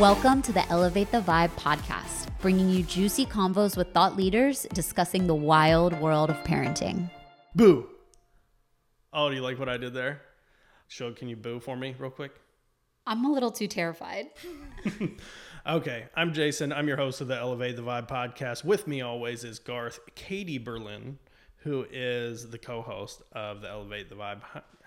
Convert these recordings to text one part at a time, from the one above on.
Welcome to the Elevate the Vibe podcast, bringing you juicy convos with thought leaders discussing the wild world of parenting. Boo. Oh, do you like what I did there? Show, can you boo for me real quick? I'm a little too terrified. Okay, I'm Jason. I'm your host of the Elevate the Vibe podcast. With me always is Garth Katie Berlin, who is the co-host of the Elevate the Vibe.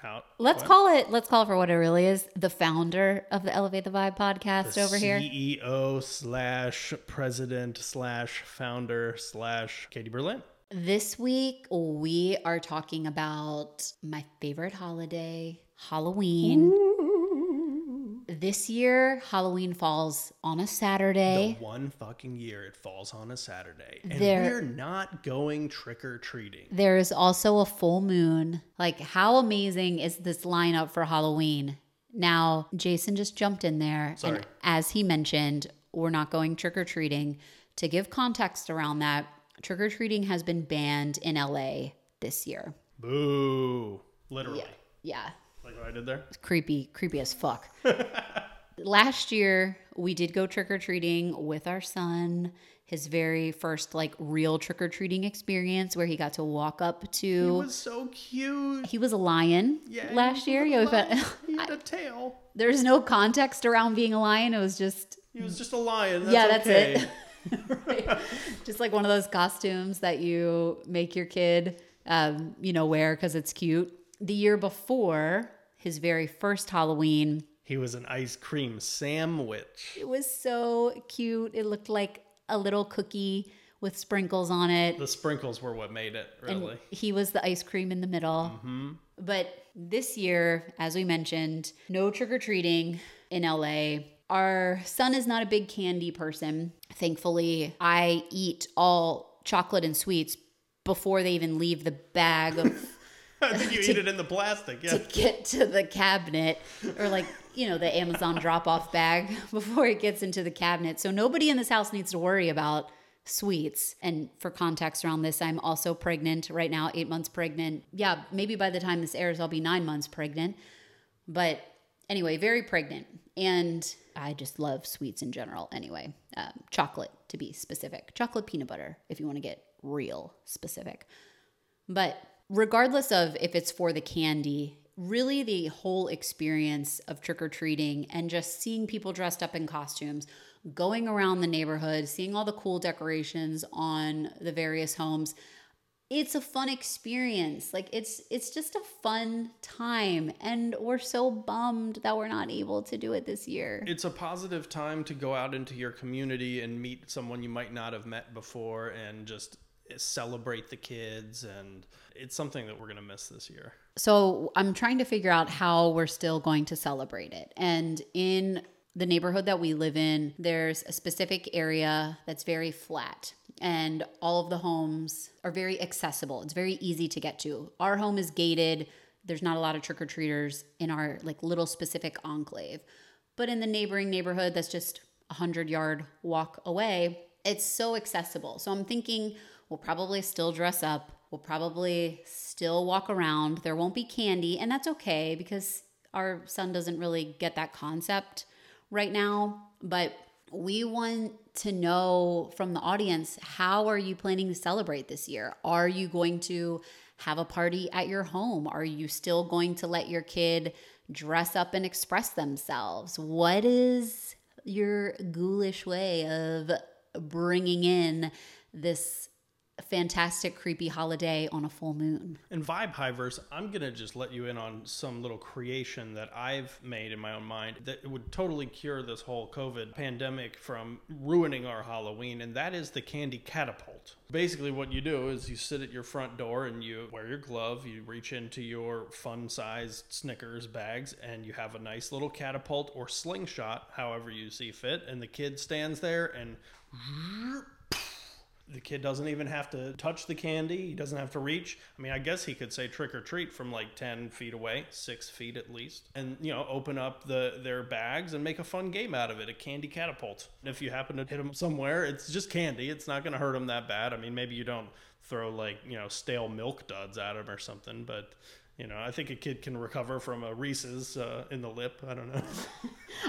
Out. Let's call it. Let's call it for what it really is. The founder of the Elevate the Vibe podcast the over here. CEO slash president slash founder slash Katie Berlin. This week we are talking about my favorite holiday, Halloween. This year, Halloween falls on a Saturday. The one fucking year it falls on a Saturday, and There- we're not going trick or treating. There is also a full moon. Like, how amazing is this lineup for Halloween? Now, Jason just jumped in there. Sorry. And as he mentioned, we're not going trick or treating. To give context around that, trick or treating has been banned in LA this year. Boo! Literally, Yeah, like what I did there. It's creepy, creepy as fuck. Last year, we did go trick or treating with our son. His very first like real trick or treating experience, where he got to walk up to. He was so cute. He was a lion Yeah, last year. Yeah, lion. He had a tail. There's no context around being a lion. It was just He was just a lion. That's yeah, that's okay. it. Right. Just like one of those costumes that you make your kid, um, you know, wear because it's cute. The year before his very first Halloween, He was an ice cream sandwich. it was so cute. It looked like a little cookie with sprinkles on it. The sprinkles were what made it, and really. he was the ice cream in the middle. Mm-hmm. But this year, as we mentioned, no trick or treating in LA. Our son is not a big candy person. Thankfully, I eat all chocolate and sweets before they even leave the bag of I think you eat it in the plastic. Yeah. to get to the cabinet or like you know the amazon drop off bag before it gets into the cabinet. So nobody in this house needs to worry about sweets. And for context around this i'm also pregnant right now eight months pregnant. Yeah maybe by the time this airs i'll be nine months pregnant. But anyway very pregnant. And i just love sweets in general anyway. Um, chocolate to be specific. Chocolate peanut butter if you want to get real specific. But regardless of if it's for the candy, really the whole experience of trick or treating and just seeing people dressed up in costumes, going around the neighborhood, seeing all the cool decorations on the various homes, it's a fun experience. Like it's it's just a fun time and we're so bummed that we're not able to do it this year. It's a positive time to go out into your community and meet someone you might not have met before and just celebrate the kids. And it's something that we're going to miss this year. So I'm trying to figure out how we're still going to celebrate it. And in the neighborhood that we live in, there's a specific area that's very flat. And all of the homes are very accessible. It's very easy to get to. Our home is gated. There's not a lot of trick or treaters in our like little specific enclave. But in the neighboring neighborhood that's just a hundred yard walk away, it's so accessible. So I'm thinking we'll probably still dress up. We'll probably still walk around. There won't be candy, and that's okay because our son doesn't really get that concept right now. But we want to know from the audience how are you planning to celebrate this year? Are you going to have a party at your home? Are you still going to let your kid dress up and express themselves? What is your ghoulish way of bringing in this fantastic creepy holiday on a full moon? And Vibe Hivers, I'm going to just let you in on some little creation that I've made in my own mind that would totally cure this whole COVID pandemic from ruining our Halloween, and that is the candy catapult. Basically, what you do is you sit at your front door and you wear your glove, you reach into your fun sized Snickers bags, and you have a nice little catapult or slingshot, however you see fit, and the kid stands there and the kid doesn't even have to touch the candy. He doesn't have to reach. I mean, I guess he could say trick or treat from like 10 feet away, six feet at least, and, you know, open up the their bags and make a fun game out of it, a candy catapult. And if you happen to hit them somewhere, it's just candy. It's not going to hurt them that bad. I mean, maybe you don't throw like, you know, stale milk duds at them or something, but, you know, I think a kid can recover from a Reese's uh, in the lip. I don't know.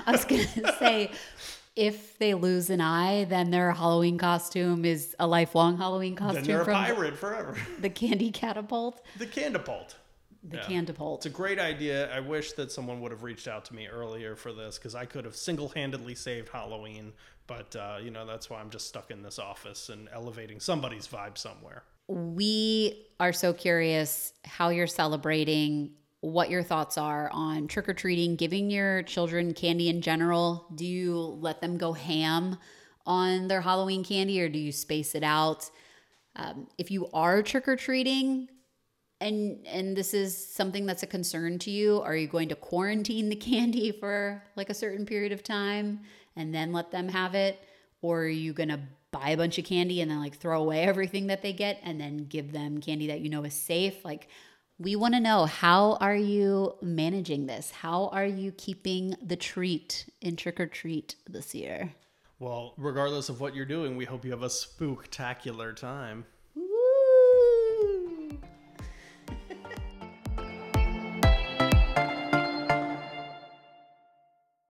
I was going to say, if they lose an eye, then their Halloween costume is a lifelong Halloween costume. Then they're a pirate forever. the candy catapult. the Candipult. The Yeah. candipult. It's a great idea. I wish that someone would have reached out to me earlier for this because I could have single handedly saved Halloween. But, uh, you know, that's why I'm just stuck in this office and elevating somebody's vibe somewhere. we are so curious how you're celebrating, what your thoughts are on trick or treating, giving your children candy in general. Do you let them go ham on their Halloween candy or do you space it out? Um, if you are trick or treating, and and this is something that's a concern to you are you going to quarantine the candy for like a certain period of time and then let them have it or are you going to buy a bunch of candy and then like throw away everything that they get and then give them candy that you know is safe like we want to know how are you managing this how are you keeping the treat in trick or treat this year Well, regardless of what you're doing, we hope you have a spooktacular time.